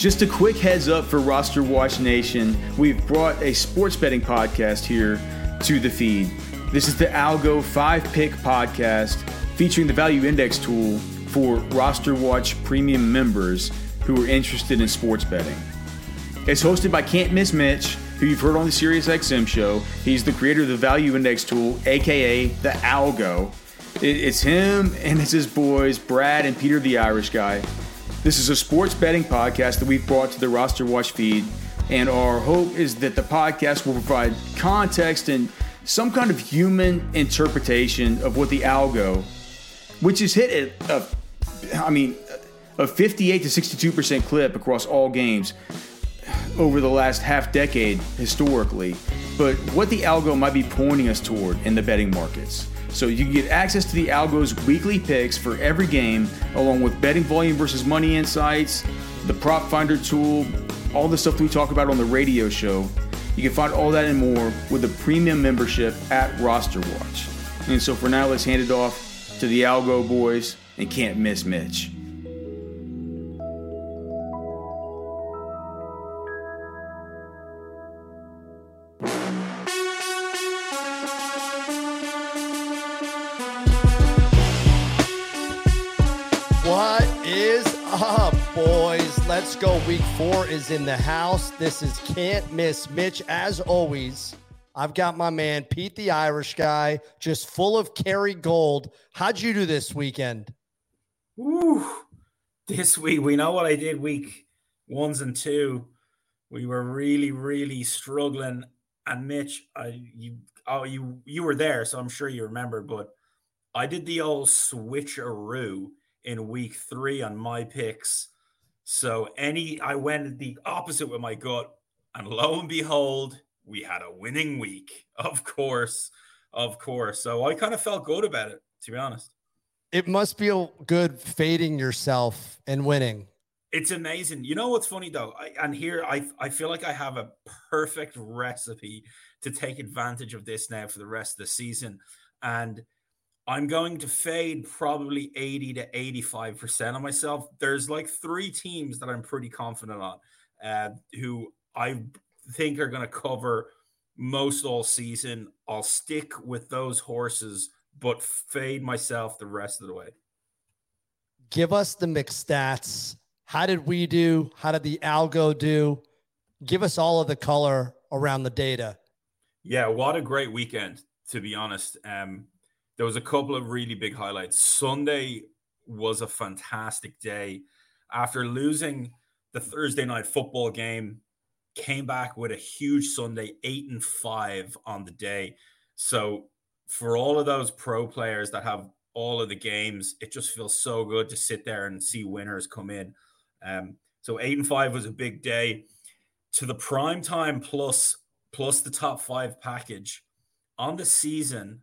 Just a quick heads up for RosterWatch Nation. We've brought a sports betting podcast here to the feed. This is the Algo 5 Pick podcast featuring the value index tool for RosterWatch premium members who are interested in sports betting. It's hosted by Can't Miss Mitch, who you've heard on the SiriusXM show. He's the creator of the value index tool, aka the Algo. It's him and it's his boys, Brad and Peter the Irish guy. This is a sports betting podcast that we've brought to the RosterWatch feed, and our hope is that the podcast will provide context and some kind of human interpretation of what the algo, which is hit at a, I mean, a 58 to 62 percent clip across all games over the last half decade historically, but what the algo might be pointing us toward in the betting markets. So you can get access to the Algo's weekly picks for every game, along with betting volume versus money insights, the prop finder tool, all the stuff that we talk about on the radio show. You can find all that and more with a premium membership at RosterWatch. And so for now, let's hand it off to the Algo boys and can't miss Mitch. Let's go. Week four is in the house. This is Can't Miss Mitch. As always, I've got my man, Pete the Irish guy, just full of Kerrygold. How'd you do this weekend? Woo. This week, we know what I did week ones and two. We were really, really struggling. And Mitch, I you oh you you were there, so I'm sure you remember, but I did the old switcheroo in week three on my picks. So any I went the opposite with my gut, and lo and behold, we had a winning week. Of course, of course. So I kind of felt good about it, to be honest. It must feel good fading yourself and winning. It's amazing. You know what's funny though? I, and here I I feel like I have a perfect recipe to take advantage of this now for the rest of the season. And I'm going to fade probably 80 to 85% of myself. There's like three teams that I'm pretty confident on uh, who I think are going to cover most all season. I'll stick with those horses, but fade myself the rest of the way. Give us the mixed stats. How did we do? How did the algo do? Give us all of the color around the data. Yeah, what a great weekend, to be honest. Um, there was a couple of really big highlights. Sunday was a fantastic day. After losing the Thursday night football game, came back with a huge Sunday, eight and five on the day. So for all of those pro players that have all of the games, it just feels so good to sit there and see winners come in. Um, so eight and five was a big day. To the prime time plus plus the top five package on the season,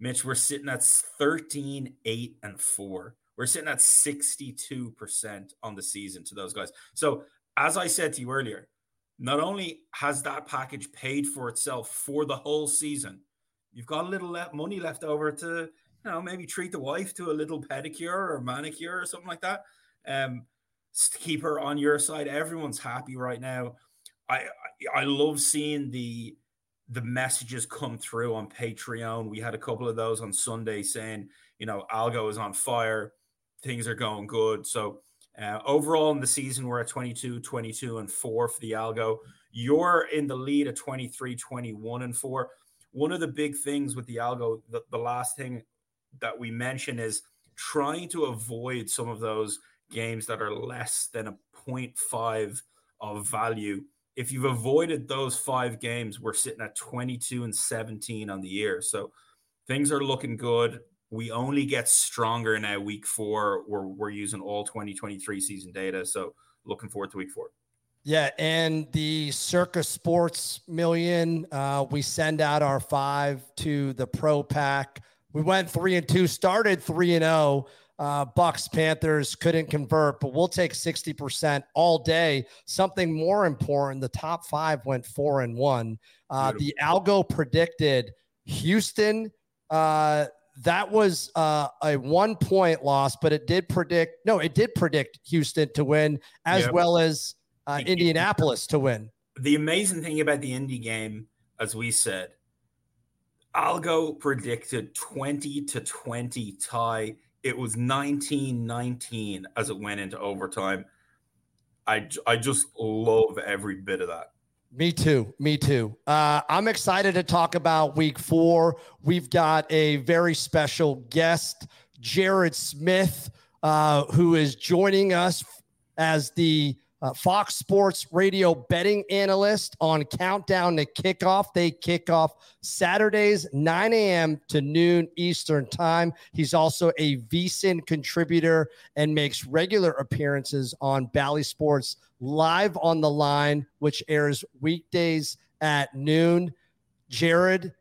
Mitch, we're sitting at 13, 8, and 4. We're sitting at 62% on the season to those guys. So, as I said to you earlier, not only has that package paid for itself for the whole season, you've got a little le- money left over to, you know, maybe treat the wife to a little pedicure or manicure or something like that. Um, to keep her on your side. Everyone's happy right now. I, I I love seeing the the messages come through on Patreon. We had a couple of those on Sunday saying, you know, Algo is on fire, things are going good. So uh, overall in the season, we're at 22, 22, and 4 for the Algo. You're in the lead at 23, 21, and 4. One of the big things with the Algo, the, the last thing that we mention is trying to avoid some of those games that are less than a 0.5 of value if you've avoided those five games, we're sitting at 22 and 17 on the year. So things are looking good. we only get stronger now week four. We're, we're using all 2023 season data. So looking forward to week four. Yeah, and the Circa Sports Million, uh, we send out our five to the Pro Pack. We went three and two, started three and zero. Oh. Uh, Bucks Panthers couldn't convert, but we'll take sixty percent all day. Something more important: the top five went four and one. Uh, the algo predicted Houston. Uh, that was uh, a one point loss, but it did predict. No, it did predict Houston to win as yep. well as uh, Indianapolis to win. The amazing thing about the Indy game, as we said, Algo predicted 20 to 20 tie. It was 19 19 as it went into overtime. I, I just love every bit of that. Me too. Me too. Uh, I'm excited to talk about week four. We've got a very special guest, Jared Smith, uh, who is joining us as the uh, Fox Sports Radio betting analyst on Countdown to Kickoff. They kick off Saturdays, 9 a.m. to noon Eastern Time. He's also a VSIN contributor and makes regular appearances on Bally Sports Live on the Line, which airs weekdays at noon. Jared,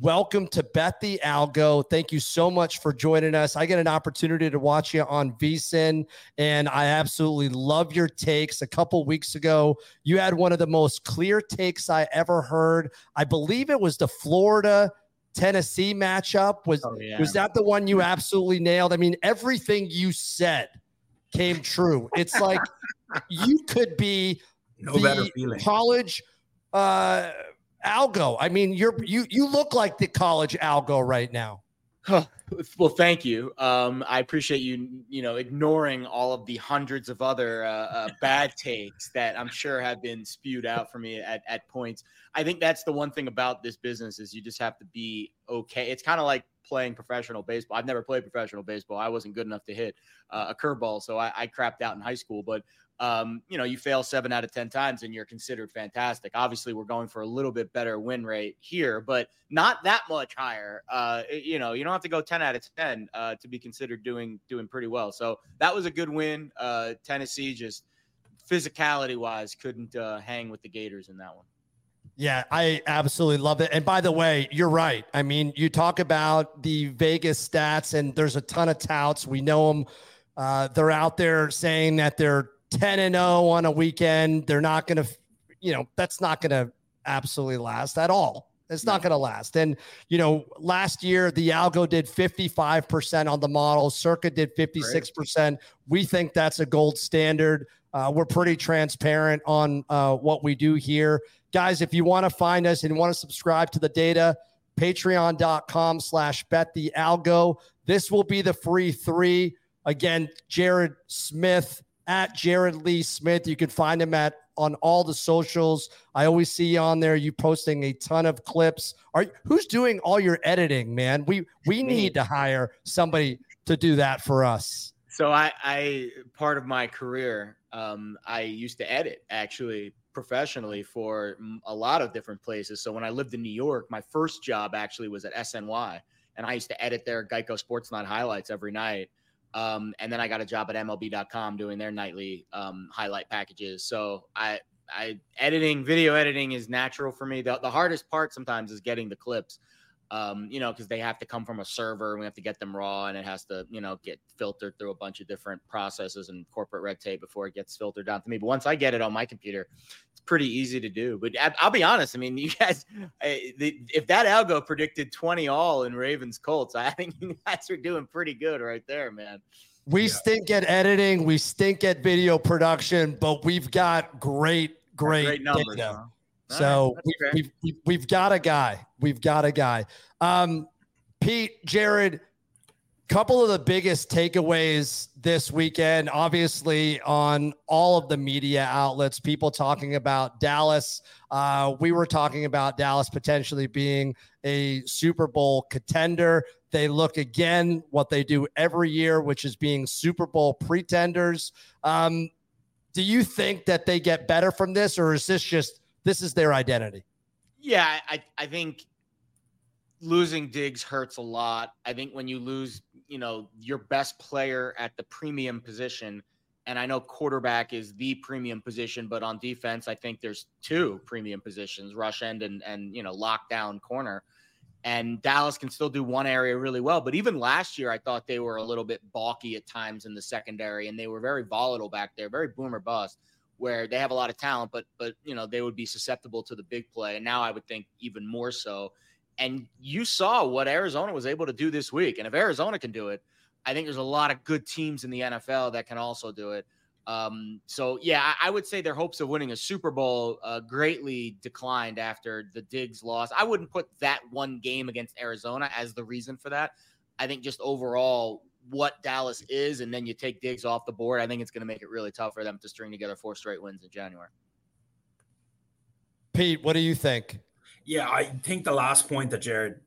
Welcome to Bet the Algo. Thank you so much for joining us. I get an opportunity to watch you on VSIN, and I absolutely love your takes. A couple weeks ago, you had one of the most clear takes I ever heard. I believe it was the Florida Tennessee matchup. Was oh, yeah. was that the one you absolutely nailed? I mean, everything you said came true. It's like you could be no better feeling. college uh algo. I mean, you're you you look like the college algo right now. Huh. Well, thank you. Um, I appreciate you, you know, ignoring all of the hundreds of other uh, uh, bad takes that I'm sure have been spewed out for me at, at points. I think that's the one thing about this business is you just have to be okay. It's kind of like playing professional baseball. I've never played professional baseball. I wasn't good enough to hit uh, a curveball, so I, I crapped out in high school. But um, you know, you fail seven out of 10 times and you're considered fantastic. Obviously, we're going for a little bit better win rate here, but not that much higher. Uh, you know, you don't have to go 10 out of 10 uh, to be considered doing doing pretty well. So that was a good win. Uh, Tennessee just physicality wise couldn't uh, hang with the Gators in that one. Yeah, I absolutely love it. And by the way, you're right. I mean, you talk about the Vegas stats, and there's a ton of touts. We know them. Uh, they're out there saying that they're 10 and 0 on a weekend. They're not going to, you know, that's not going to absolutely last at all. It's not going to last. And, you know, last year, the algo did 55% on the model, Circa did 56%. Great. We think that's a gold standard. Uh, we're pretty transparent on uh, what we do here. Guys, if you want to find us and want to subscribe to the data, patreon.com slash bet the algo. This will be the free three. Again, Jared Smith at Jared Lee Smith. You can find him at on all the socials. I always see you on there. You posting a ton of clips. Are who's doing all your editing, man? We we need to hire somebody to do that for us. So I, I part of my career, um, I used to edit actually professionally for a lot of different places. So when I lived in New York, my first job actually was at SNY, and I used to edit their Geico Sports Night highlights every night. Um, and then I got a job at MLB.com doing their nightly um, highlight packages. So I, I editing, video editing is natural for me. The, the hardest part sometimes is getting the clips um, you know, because they have to come from a server and we have to get them raw and it has to, you know, get filtered through a bunch of different processes and corporate red tape before it gets filtered down to me. But once I get it on my computer, it's pretty easy to do. But I'll be honest, I mean, you guys, if that algo predicted 20 all in Ravens Colts, I think you guys are doing pretty good right there, man. We yeah. stink at editing, we stink at video production, but we've got great, great, great numbers. Data. Huh? So right, we, have we've, we've got a guy. We've got a guy. Um, Pete, Jared, couple of the biggest takeaways this weekend, obviously on all of the media outlets, people talking about Dallas. Uh, we were talking about Dallas potentially being a Super Bowl contender. They look again what they do every year, which is being Super Bowl pretenders. Um, do you think that they get better from this, or is this just this is their identity. Yeah, I, I think losing Diggs hurts a lot. I think when you lose, you know, your best player at the premium position, and I know quarterback is the premium position, but on defense, I think there's two premium positions: rush end and and you know lockdown corner. And Dallas can still do one area really well, but even last year, I thought they were a little bit balky at times in the secondary, and they were very volatile back there, very boomer bust. Where they have a lot of talent, but but you know they would be susceptible to the big play, and now I would think even more so. And you saw what Arizona was able to do this week, and if Arizona can do it, I think there's a lot of good teams in the NFL that can also do it. Um, so yeah, I, I, would say their hopes of winning a Super Bowl uh, greatly declined after the Diggs loss. I wouldn't put that one game against Arizona as the reason for that. I think just overall what Dallas is, and then you take Diggs off the board. I think it's going to make it really tough for them to string together four straight wins in January. Pete, what do you think? Yeah, I think the last point that Jared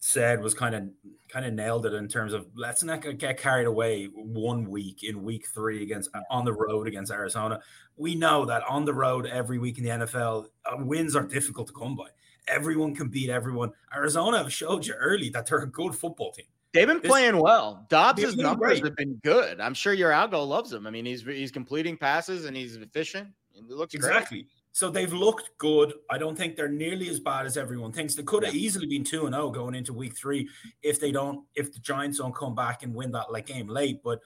said was kind of kind of nailed it in terms of let's not get carried away one week in week three against on the road against Arizona. We know that on the road every week in the NFL, uh, wins are difficult to come by. Everyone can beat everyone. Arizona have showed you early that they're a good football team. They've been playing well. Dobbs' numbers great. have been good. I'm sure your algo loves him. I mean, he's he's completing passes and he's efficient. It looks exactly. Great. So they've looked good. I don't think they're nearly as bad as everyone thinks. They could have easily been 2 and 0 going into week 3 if they don't if the Giants don't come back and win that like game late, but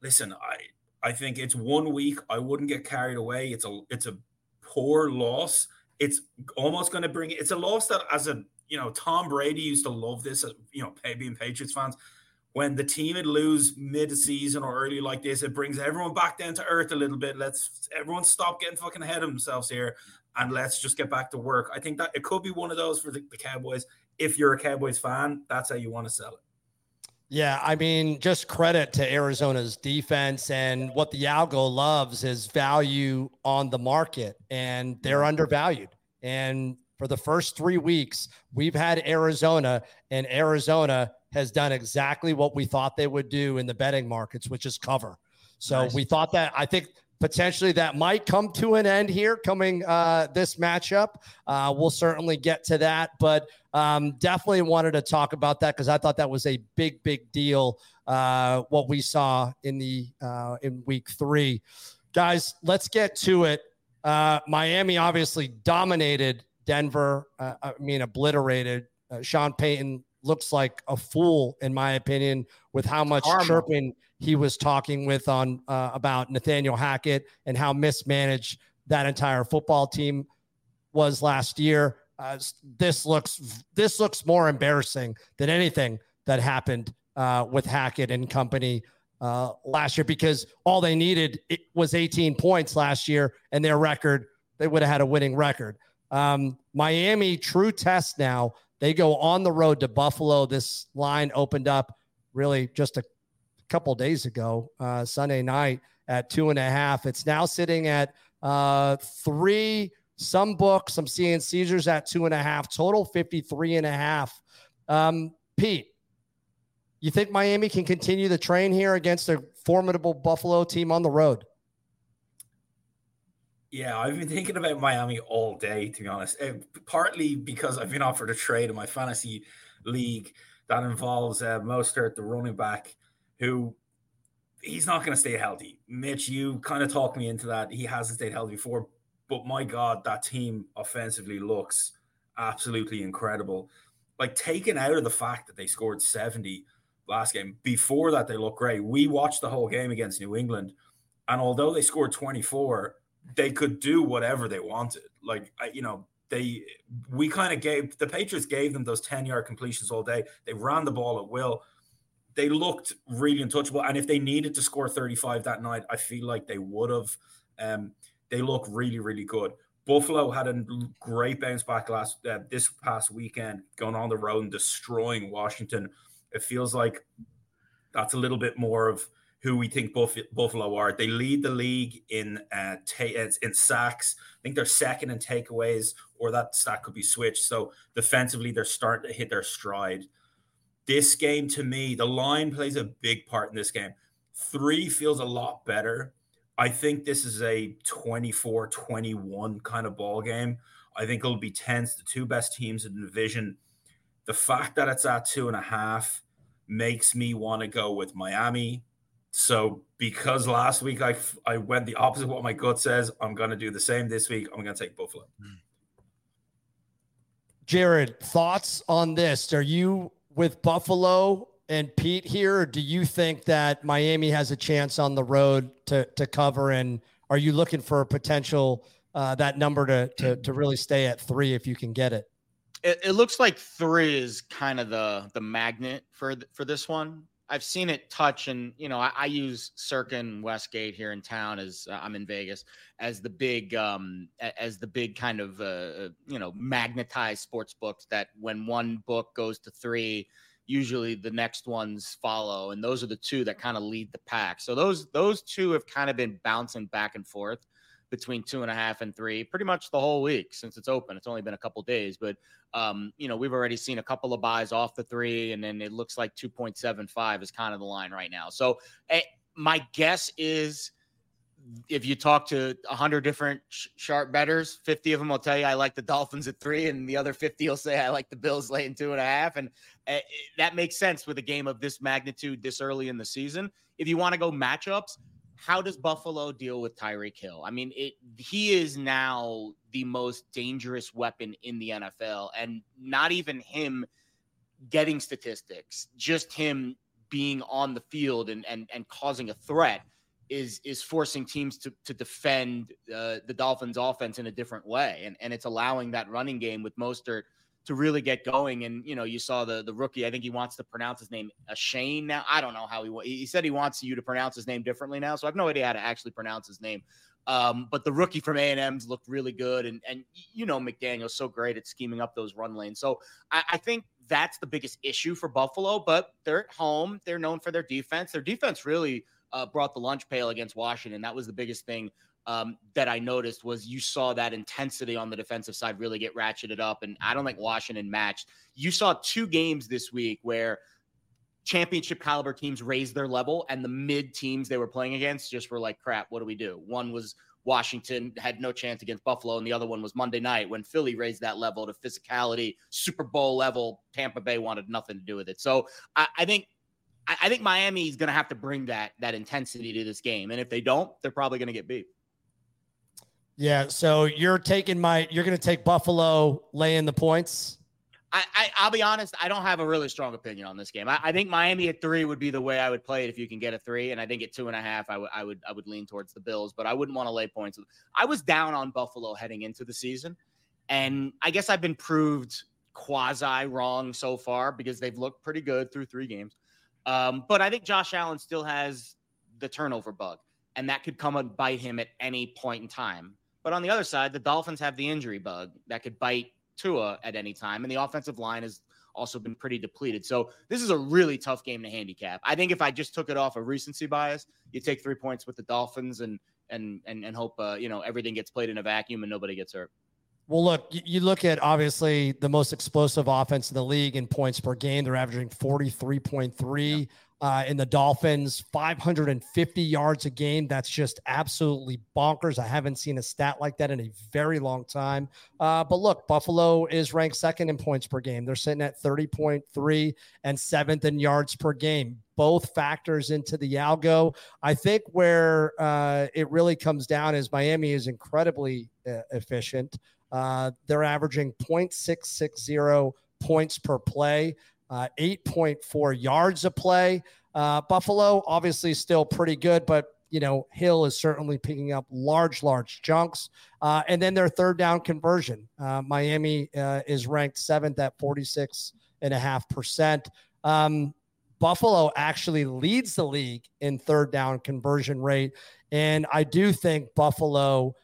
listen, I I think it's one week. I wouldn't get carried away. It's a it's a poor loss. It's almost going to bring it's a loss that as a, you know, Tom Brady used to love this, uh, you know, being Patriots fans when the team would lose mid-season or early like this, it brings everyone back down to earth a little bit. Let's everyone stop getting fucking ahead of themselves here and let's just get back to work. I think that it could be one of those for the, the Cowboys. If you're a Cowboys fan, that's how you want to sell it. Yeah, I mean, just credit to Arizona's defense and what the Algo loves is value on the market, and they're mm-hmm. undervalued. And for the first three weeks, we've had Arizona, and Arizona has done exactly what we thought they would do in the betting markets, which is cover. So nice. we thought that I think potentially that might come to an end here coming uh, this matchup. Uh, we'll certainly get to that, but um, definitely wanted to talk about that because I thought that was a big, big deal. Uh, what we saw in the uh, in week three, guys. Let's get to it. Uh, Miami obviously dominated Denver. Uh, I mean, obliterated. Sean Payton looks like a fool, in my opinion, with how much Karma. chirping he was talking with on uh, about Nathaniel Hackett and how mismanaged that entire football team was last year. Uh, this looks this looks more embarrassing than anything that happened uh, with Hackett and company uh, last year because all they needed was 18 points last year and their record they would have had a winning record. Um, Miami true test now they go on the road to Buffalo. This line opened up really just a couple days ago, uh, Sunday night at two and a half. It's now sitting at uh, three. Some books, I'm seeing Caesars at two and a half, total 53 and a half. Um, Pete, you think Miami can continue the train here against a formidable Buffalo team on the road? Yeah, I've been thinking about Miami all day, to be honest. Uh, partly because I've been offered a trade in my fantasy league that involves uh, Mostert, the running back, who he's not going to stay healthy. Mitch, you kind of talked me into that. He hasn't stayed healthy before, but my God, that team offensively looks absolutely incredible. Like taken out of the fact that they scored 70 last game, before that, they look great. We watched the whole game against New England, and although they scored 24, they could do whatever they wanted. Like, I, you know, they we kind of gave the Patriots gave them those 10 yard completions all day. They ran the ball at will. They looked really untouchable. And if they needed to score 35 that night, I feel like they would have. Um, they look really, really good. Buffalo had a great bounce back last uh, this past weekend, going on the road and destroying Washington. It feels like that's a little bit more of who we think Buffalo are. They lead the league in uh, in sacks. I think they're second in takeaways, or that stat could be switched. So defensively, they're starting to hit their stride. This game, to me, the line plays a big part in this game. Three feels a lot better. I think this is a 24 21 kind of ball game. I think it'll be tense. The two best teams in the division The fact that it's at two and a half makes me want to go with Miami. So because last week I I went the opposite of what my gut says, I'm going to do the same this week. I'm going to take Buffalo. Jared, thoughts on this? Are you with Buffalo and Pete here, or do you think that Miami has a chance on the road to to cover? And are you looking for a potential uh, that number to, to to really stay at three if you can get it? It, it looks like three is kind of the the magnet for th- for this one. I've seen it touch, and you know, I, I use Circa and Westgate here in town as uh, I'm in Vegas as the big, um, as the big kind of uh, uh, you know magnetized sports books that when one book goes to three, usually the next ones follow, and those are the two that kind of lead the pack. So those those two have kind of been bouncing back and forth between two and a half and three pretty much the whole week since it's open. It's only been a couple days, but um, you know, we've already seen a couple of buys off the three, and then it looks like 2.75 is kind of the line right now. So eh, my guess is if you talk to 100 different sh- sharp betters, 50 of them will tell you I like the Dolphins at three, and the other 50 will say I like the Bills laying two and a half. And uh, that makes sense with a game of this magnitude this early in the season. If you want to go matchups, how does Buffalo deal with Tyreek Hill? I mean, it he is now the most dangerous weapon in the NFL, and not even him getting statistics, just him being on the field and and and causing a threat is is forcing teams to to defend uh, the Dolphins' offense in a different way, and and it's allowing that running game with Mostert – to really get going. And you know, you saw the the rookie. I think he wants to pronounce his name a Shane now. I don't know how he he said he wants you to pronounce his name differently now. So I have no idea how to actually pronounce his name. Um, but the rookie from A and M's looked really good, and and you know McDaniel's so great at scheming up those run lanes. So I, I think that's the biggest issue for Buffalo. But they're at home. They're known for their defense. Their defense really uh, brought the lunch pail against Washington. That was the biggest thing um, that I noticed was you saw that intensity on the defensive side really get ratcheted up. And I don't think Washington matched. You saw two games this week where championship caliber teams raised their level and the mid teams they were playing against just were like, crap, what do we do? One was Washington had no chance against Buffalo, and the other one was Monday night when Philly raised that level to physicality, Super Bowl level. Tampa Bay wanted nothing to do with it. So I, I think I think Miami is going to have to bring that that intensity to this game, and if they don't, they're probably going to get beat. Yeah. So you're taking my, you're going to take Buffalo laying the points. I, I will be honest. I don't have a really strong opinion on this game. I, I, think Miami at three would be the way I would play it if you can get a three, and I think at two and a half, I would I would I would lean towards the Bills, but I wouldn't want to lay points. I was down on Buffalo heading into the season, and I guess I've been proved quasi wrong so far because they've looked pretty good through three games. Um, but I think Josh Allen still has the turnover bug, and that could come and bite him at any point in time. But on the other side, the Dolphins have the injury bug that could bite Tua at any time, and the offensive line has also been pretty depleted. So this is a really tough game to handicap. I think if I just took it off a recency bias, you take three points with the Dolphins and and and and hope uh, you know everything gets played in a vacuum and nobody gets hurt. Well, look, you look at obviously the most explosive offense in the league in points per game. They're averaging 43.3. Yeah uh, in the Dolphins, 550 yards a game. That's just absolutely bonkers. I haven't seen a stat like that in a very long time. Uh, but look, Buffalo is ranked second in points per game. They're sitting at 30.3 and seventh in yards per game. Both factors into the algo. I think where uh, it really comes down is Miami is incredibly uh, efficient. Uh, they're averaging 0.660 points per play uh, 8.4 yards a play. Uh, Buffalo, obviously, still pretty good, but you know, Hill is certainly picking up large, large chunks. Uh, and then their third down conversion. Uh, Miami uh, is ranked seventh at 46.5%. Um, Buffalo actually leads the league in third down conversion rate. And I do think Buffalo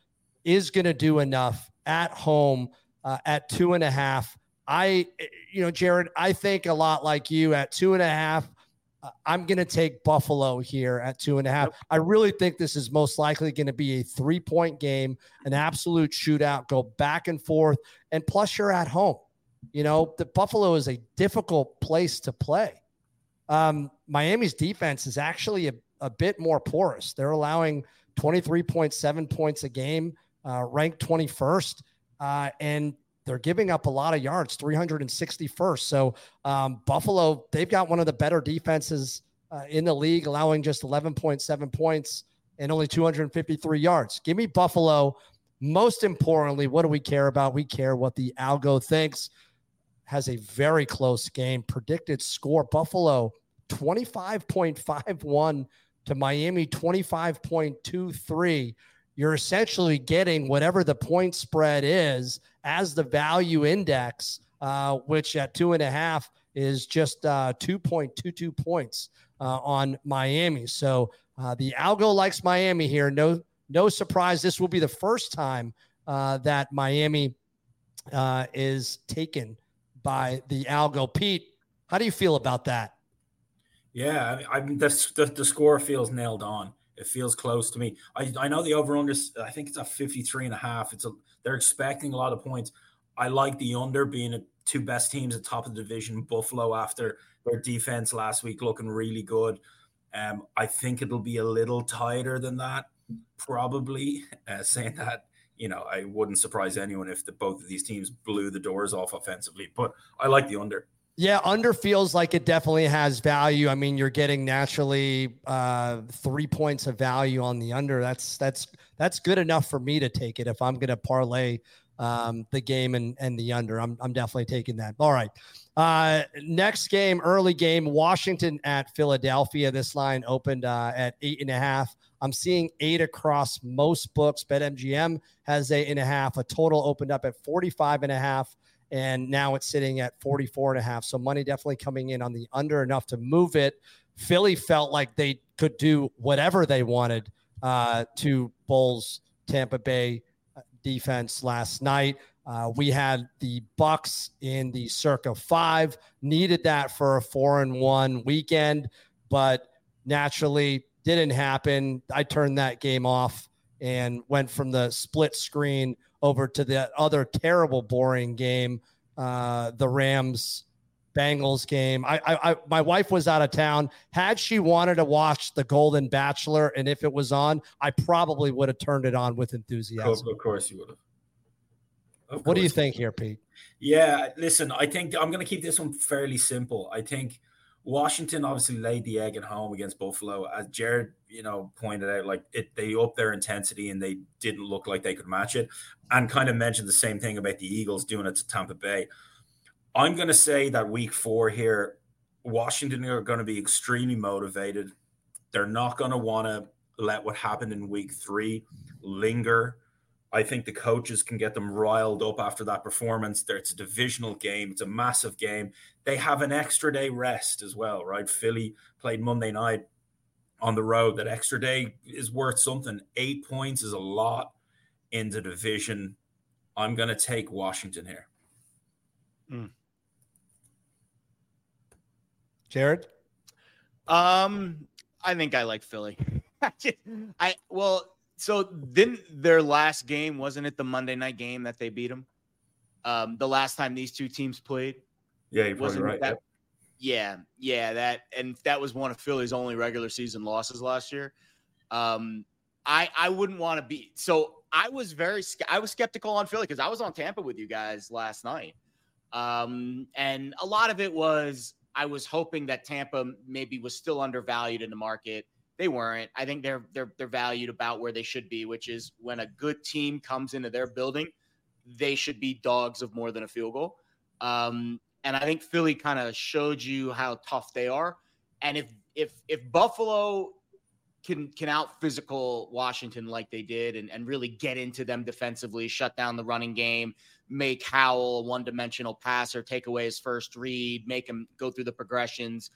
is going to do enough at home uh, at two and a half I, you know, Jared, I think a lot like you at two and a half. Uh, I'm going to take Buffalo here at two and a half. I really think this is most likely going to be a three point game, an absolute shootout, go back and forth. And plus, you're at home. You know, the Buffalo is a difficult place to play. Um, Miami's defense is actually a, a bit more porous. They're allowing 23.7 points a game, uh, ranked 21st. Uh, and they're giving up a lot of yards, 361st. So um, Buffalo, they've got one of the better defenses uh, in the league, allowing just 11.7 points and only 253 yards. Give me Buffalo. Most importantly, what do we care about? We care what the algo thinks. Has a very close game. Predicted score Buffalo 25.51 to Miami 25.23. You're essentially getting whatever the point spread is as the value index, uh, which at two and a half is just uh, 2.22 points uh, on Miami. So uh, the algo likes Miami here. No, no surprise. This will be the first time uh, that Miami uh, is taken by the algo. Pete, how do you feel about that? Yeah, I, I the, the, the score feels nailed on. It feels close to me. I, I know the over under, I think it's a 53 and a half. It's a, they're expecting a lot of points. I like the under being a two best teams at top of the division. Buffalo after their defense last week looking really good. Um, I think it'll be a little tighter than that, probably. Uh, saying that, you know, I wouldn't surprise anyone if the, both of these teams blew the doors off offensively. But I like the under. Yeah, under feels like it definitely has value. I mean, you're getting naturally uh, three points of value on the under. That's that's that's good enough for me to take it if I'm going to parlay um, the game and and the under. I'm I'm definitely taking that. All right. Uh, next game, early game, Washington at Philadelphia. This line opened uh, at eight and a half. I'm seeing eight across most books. BetMGM has eight and a half. A total opened up at 45 and a half and now it's sitting at 44 and a half. So money definitely coming in on the under enough to move it. Philly felt like they could do whatever they wanted uh, to Bowles' Tampa Bay uh, defense last night. Uh, we had the Bucks in the circa five, needed that for a four and one weekend, but naturally didn't happen. I turned that game off and went from the split screen over to the other terrible, boring game, uh, the Rams Bengals game. I, I, I, my wife was out of town. Had she wanted to watch The Golden Bachelor, and if it was on, I probably would have turned it on with enthusiasm. Of course, you would have. What do you think here, Pete? Yeah, listen, I think I'm going to keep this one fairly simple. I think Washington obviously laid the egg at home against Buffalo. As Jared, you know, pointed out, like it, they upped their intensity and they didn't look like they could match it. And kind of mentioned the same thing about the Eagles doing it to Tampa Bay. I'm going to say that week four here, Washington are going to be extremely motivated. They're not going to want to let what happened in week three linger. I think the coaches can get them riled up after that performance. It's a divisional game, it's a massive game. They have an extra day rest as well, right? Philly played Monday night on the road. That extra day is worth something. Eight points is a lot in the division. I'm going to take Washington here. Mm. Jared? Um, I think I like Philly. I well, so then their last game wasn't it the Monday night game that they beat them? Um, the last time these two teams played. Yeah, you're probably right. That, yeah, yeah, that and that was one of Philly's only regular season losses last year. Um, I I wouldn't want to be so. I was very I was skeptical on Philly because I was on Tampa with you guys last night, um, and a lot of it was I was hoping that Tampa maybe was still undervalued in the market they weren't. I think they're they're they're valued about where they should be, which is when a good team comes into their building, they should be dogs of more than a field goal. Um, and I think Philly kind of showed you how tough they are. And if if if Buffalo can can out physical Washington like they did and, and really get into them defensively, shut down the running game, make Howell a one dimensional passer, take away his first read, make him go through the progressions.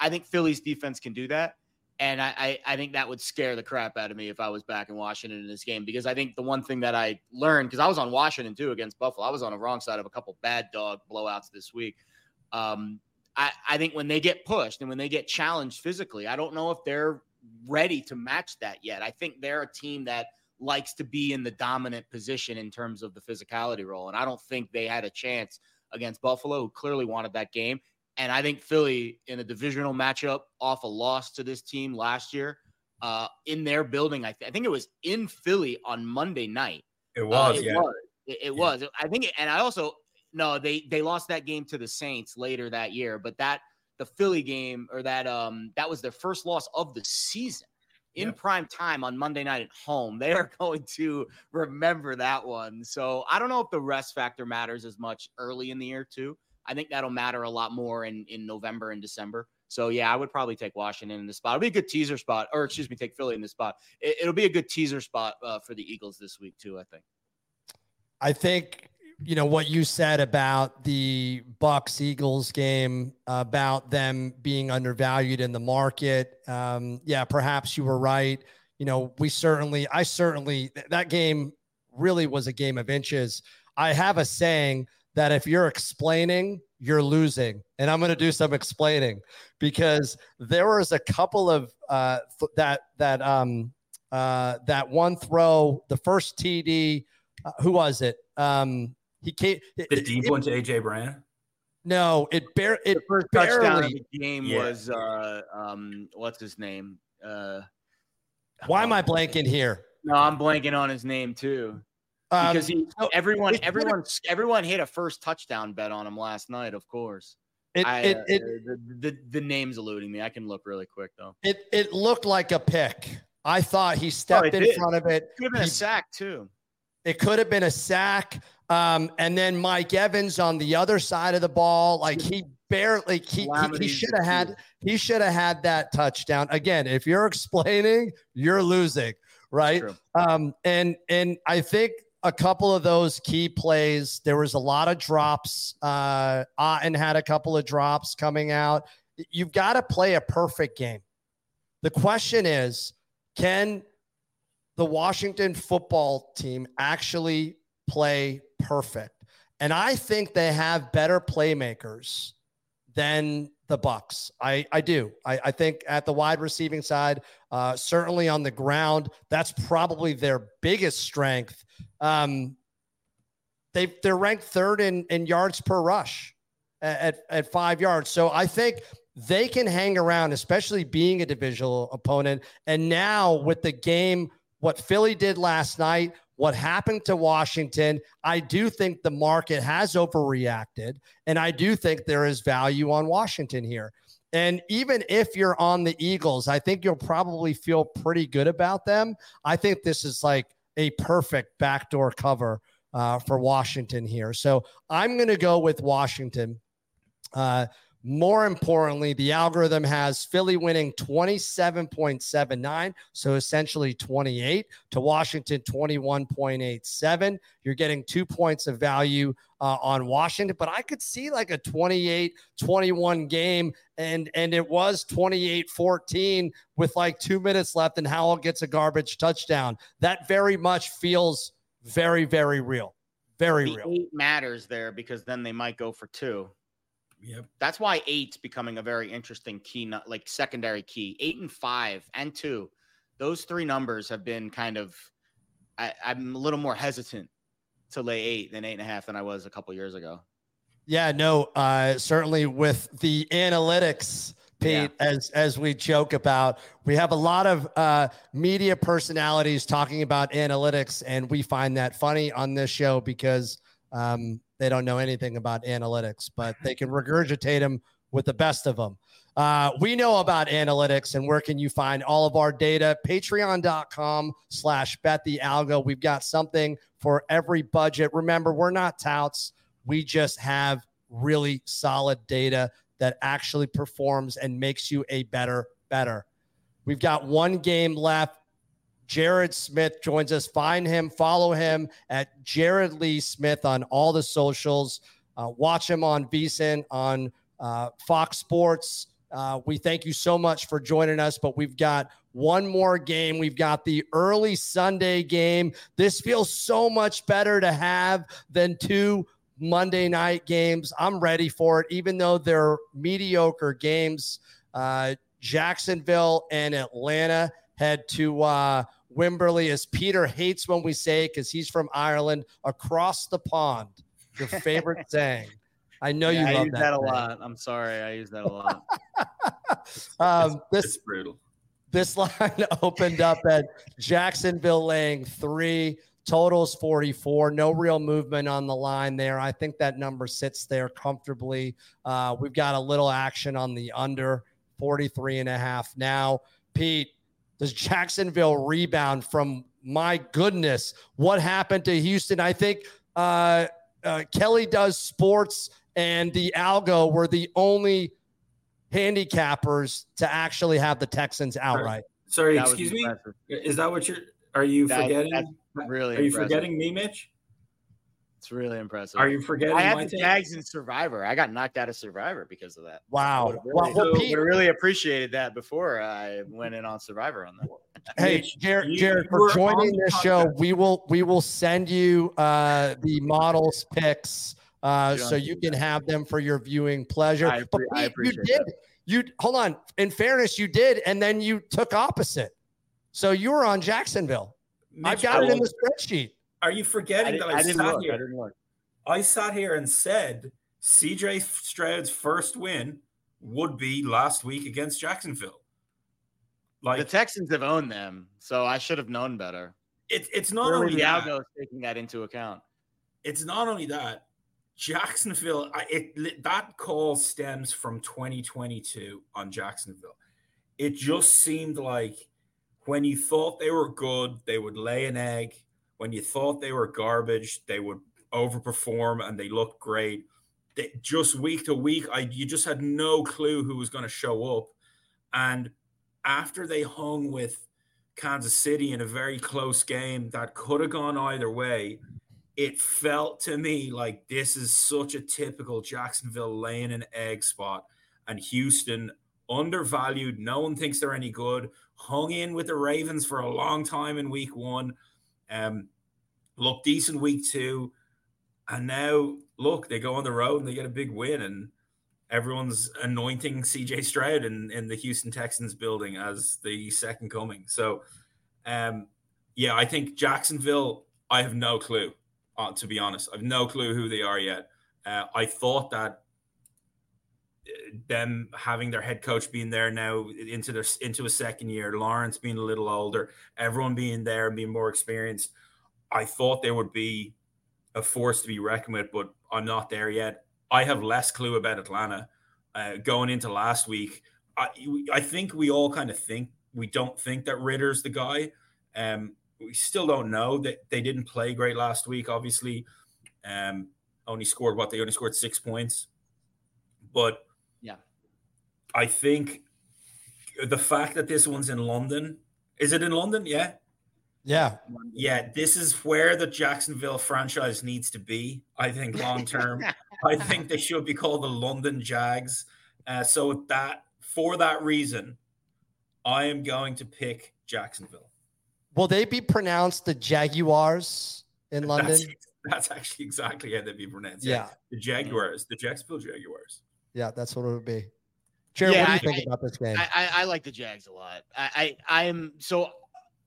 I think Philly's defense can do that. And I, I, think that would scare the crap out of me if I was back in Washington in this game because I think the one thing that I learned because I was on Washington too against Buffalo, I was on the wrong side of a couple bad dog blowouts this week. Um, I, I think when they get pushed and when they get challenged physically, I don't know if they're ready to match that yet. I think they're a team that likes to be in the dominant position in terms of the physicality role, and I don't think they had a chance against Buffalo, who clearly wanted that game. And I think Philly in a divisional matchup off a loss to this team last year uh, in their building, I, th- I think it was in Philly on Monday night. It was, uh, it yeah. Was. It, it yeah. was. I think, and I also no, they they lost that game to the Saints later that year, but that the Philly game or that um that was their first loss of the season in yep. prime time on Monday night at home. They are going to remember that one. So I don't know if the rest factor matters as much early in the year too. I think that'll matter a lot more in in November and December. So yeah, I would probably take Washington in the spot. It'll be a good teaser spot, or excuse me, take Philly in the spot. It, will be a good teaser spot uh, for the Eagles this week too. I think. I think you know what you said about the Bucks Eagles game about them being undervalued in the market. Um, yeah, perhaps you were right. You know, we certainly, I certainly, that game really was a game of inches. I have a saying that if you're explaining, you're losing, and I'm going to do some explaining because there was a couple of uh, th- that that um uh, that one throw, the first TD. Uh, who was it? Um, he came the deep it, one to AJ Brown. No, it bare it the first barely, touchdown of the game yeah. was uh um what's his name? Uh why am I blanking here? No, I'm blanking on his name too. Um, because he everyone everyone everyone hit a first touchdown bet on him last night, of course. It, I, it, uh, it the, the, the name's eluding me. I can look really quick though. It it looked like a pick. I thought he stepped oh, in did. front of it. Could have been he, a sack too. It could have been a sack. Um, and then Mike Evans on the other side of the ball, like he barely he, he, he should have had he should have had that touchdown. Again, if you're explaining, you're losing, right? Um, and and I think a couple of those key plays, there was a lot of drops. Uh Otton had a couple of drops coming out. You've got to play a perfect game. The question is, can the Washington football team actually play perfect. And I think they have better playmakers than the Bucks. I, I do. I, I think at the wide receiving side, uh, certainly on the ground, that's probably their biggest strength. Um, they they're ranked third in, in yards per rush at, at, at five yards. So I think they can hang around, especially being a divisional opponent. And now with the game, what Philly did last night, what happened to Washington, I do think the market has overreacted. And I do think there is value on Washington here. And even if you're on the Eagles, I think you'll probably feel pretty good about them. I think this is like a perfect backdoor cover uh, for Washington here. So I'm going to go with Washington. Uh, more importantly, the algorithm has Philly winning 27.79, so essentially 28 to Washington 21.87. You're getting two points of value uh, on Washington, but I could see like a 28 21 game, and, and it was 28 14 with like two minutes left, and Howell gets a garbage touchdown. That very much feels very, very real. Very the real. Eight matters there because then they might go for two. Yep. That's why eight's becoming a very interesting key, like secondary key. Eight and five and two, those three numbers have been kind of. I, I'm a little more hesitant to lay eight than eight and a half than I was a couple years ago. Yeah, no, uh, certainly with the analytics, Pete, yeah. as as we joke about, we have a lot of uh, media personalities talking about analytics, and we find that funny on this show because um, they don't know anything about analytics, but they can regurgitate them with the best of them. Uh, we know about analytics and where can you find all of our data? Patreon.com slash bet the algo. We've got something for every budget. Remember, we're not touts. We just have really solid data that actually performs and makes you a better, better. We've got one game left. Jared Smith joins us. Find him, follow him at Jared Lee Smith on all the socials. Uh, watch him on VSiN, on uh, Fox Sports. Uh, we thank you so much for joining us, but we've got one more game. We've got the early Sunday game. This feels so much better to have than two Monday night games. I'm ready for it, even though they're mediocre games. Uh, Jacksonville and Atlanta head to uh, Wembley, as Peter hates when we say it because he's from Ireland, across the pond. Your favorite saying. I know yeah, you I love use that, that a lot. I'm sorry, I use that a lot. um, this it's brutal. This line opened up at Jacksonville laying three, Totals 44. No real movement on the line there. I think that number sits there comfortably. Uh, we've got a little action on the under 43 and a half now. Pete, does Jacksonville rebound from my goodness? What happened to Houston? I think uh, uh, Kelly does sports and the Algo were the only handicappers to actually have the Texans outright. Sorry, Sorry excuse me. Is that what you're? Are you that, forgetting? really. Are you impressive. forgetting me, Mitch? It's really impressive. Are you forgetting? I had the Jags in Survivor. I got knocked out of Survivor because of that. Wow. Really, well, well, Pete, really appreciated that before I went in on Survivor on that. Hey, Jared, Jared for joining this show, we will we will send you uh, the models picks uh, so you can have them for your viewing pleasure. I, but I appreciate you did. That. You hold on. In fairness, you did, and then you took opposite. So you were on Jacksonville. Mitch, I've got it in the spreadsheet. Are you forgetting I that I, I sat look, here? I, didn't look. I sat here and said CJ Stroud's first win would be last week against Jacksonville. Like the Texans have owned them, so I should have known better. It, it's not only the Algo taking that into account. It's not only that Jacksonville. It that call stems from 2022 on Jacksonville. It just seemed like when you thought they were good, they would lay an egg. When you thought they were garbage, they would overperform and they looked great. They, just week to week, I you just had no clue who was going to show up. And after they hung with Kansas City in a very close game that could have gone either way, it felt to me like this is such a typical Jacksonville laying an egg spot. And Houston undervalued. No one thinks they're any good. Hung in with the Ravens for a long time in week one. Um, looked decent week two. And now, look, they go on the road and they get a big win. And everyone's anointing CJ Stroud in, in the Houston Texans building as the second coming. So, um, yeah, I think Jacksonville, I have no clue, uh, to be honest. I have no clue who they are yet. Uh, I thought that them having their head coach being there now into their into a second year, Lawrence being a little older, everyone being there and being more experienced, I thought there would be a force to be reckoned with, but I'm not there yet. I have less clue about Atlanta uh, going into last week. I, I think we all kind of think we don't think that Ridder's the guy. Um, we still don't know that they didn't play great last week. Obviously, um, only scored what they only scored six points, but yeah, I think the fact that this one's in London is it in London? Yeah, yeah. Yeah. This is where the Jacksonville franchise needs to be, I think, long term. I think they should be called the London Jags. Uh, so that for that reason, I am going to pick Jacksonville. Will they be pronounced the Jaguars in London? That's, that's actually exactly how they'd be pronounced. Yeah. yeah. The Jaguars, the Jacksonville Jaguars. Yeah, that's what it would be. Jared, yeah, what do you I, think I, about this game? I, I, like the Jags a lot. I, I am so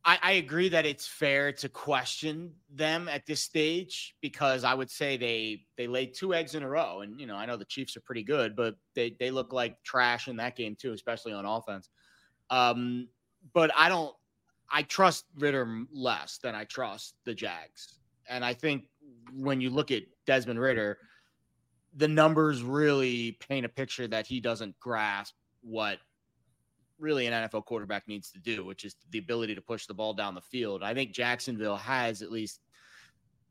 I, I, agree that it's fair to question them at this stage because I would say they they laid two eggs in a row, and you know I know the Chiefs are pretty good, but they they look like trash in that game too, especially on offense. Um, but I don't. I trust Ridder less than I trust the Jags, and I think when you look at Desmond Ridder, the numbers really paint a picture that he doesn't grasp what really an NFL quarterback needs to do, which is the ability to push the ball down the field. I think Jacksonville has at least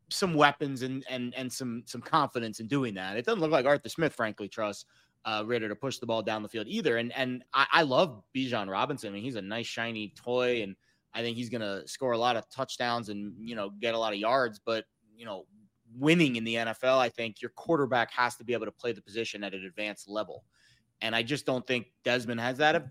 some weapons and and and some some confidence in doing that. It doesn't look like Arthur Smith, frankly, trusts uh, Ridder to push the ball down the field either. And and I, I love Bijan Robinson. I mean, he's a nice shiny toy, and I think he's going to score a lot of touchdowns and you know get a lot of yards. But you know, winning in the NFL, I think your quarterback has to be able to play the position at an advanced level. And I just don't think Desmond has that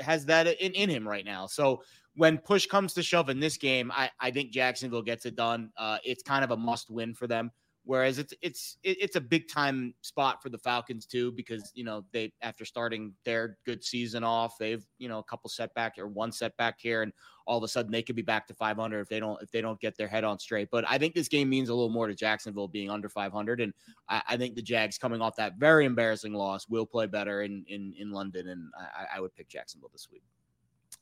has that in, in him right now. So when push comes to shove in this game, I, I think Jacksonville gets it done. Uh, it's kind of a must win for them. Whereas it's it's it's a big time spot for the Falcons too, because you know they after starting their good season off, they've you know a couple setback or one setback here, and all of a sudden they could be back to 500 if they don't if they don't get their head on straight. But I think this game means a little more to Jacksonville being under 500, and I, I think the Jags coming off that very embarrassing loss will play better in in in London, and I, I would pick Jacksonville this week.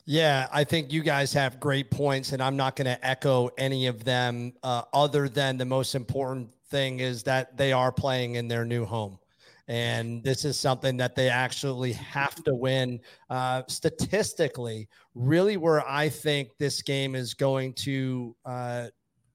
Yeah, I think you guys have great points, and I'm not going to echo any of them. Uh, other than the most important thing is that they are playing in their new home. And this is something that they actually have to win. Uh, statistically, really, where I think this game is going to uh,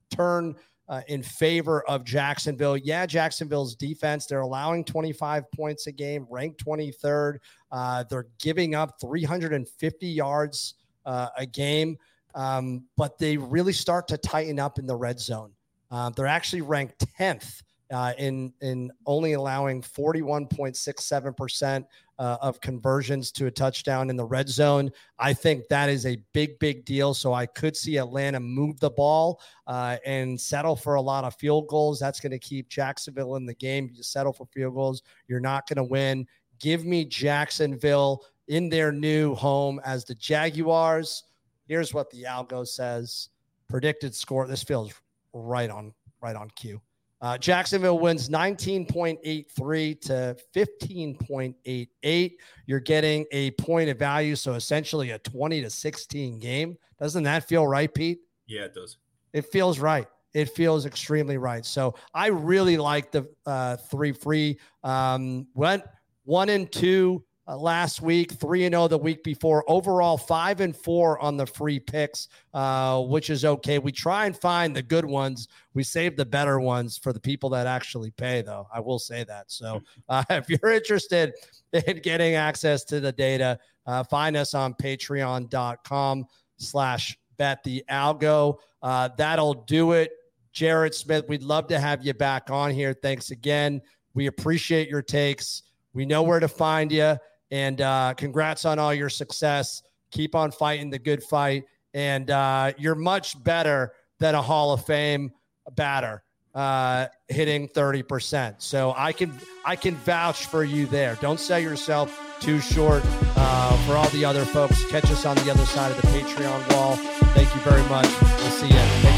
turn uh, in favor of Jacksonville. Yeah, Jacksonville's defense, they're allowing 25 points a game, ranked 23rd. Uh, they're giving up 350 yards uh, a game, um, but they really start to tighten up in the red zone. Uh, they're actually ranked 10th uh, in in only allowing 41.67% uh, of conversions to a touchdown in the red zone. I think that is a big, big deal. So I could see Atlanta move the ball uh, and settle for a lot of field goals. That's going to keep Jacksonville in the game. You settle for field goals, you're not going to win. Give me Jacksonville in their new home as the Jaguars. Here's what the algo says. Predicted score. This feels right on right on cue. Uh, Jacksonville wins 19.83 to 15.88. You're getting a point of value, so essentially a 20 to 16 game. Doesn't that feel right, Pete? Yeah, it does. It feels right. It feels extremely right. So I really like the uh, three free. Um, went one and two uh, last week, three and zero oh the week before. Overall, five and four on the free picks, uh, which is okay. We try and find the good ones. We save the better ones for the people that actually pay, though. I will say that. So, uh, if you're interested in getting access to the data, uh, find us on Patreon.com/slash Bet the Algo. Uh, that'll do it. Jared Smith, we'd love to have you back on here. Thanks again. We appreciate your takes. We know where to find you. And uh, congrats on all your success. Keep on fighting the good fight. And uh, you're much better than a Hall of Fame batter uh, hitting 30%. So I can I can vouch for you there. Don't sell yourself too short. Uh, for all the other folks, catch us on the other side of the Patreon wall. Thank you very much. We'll see you.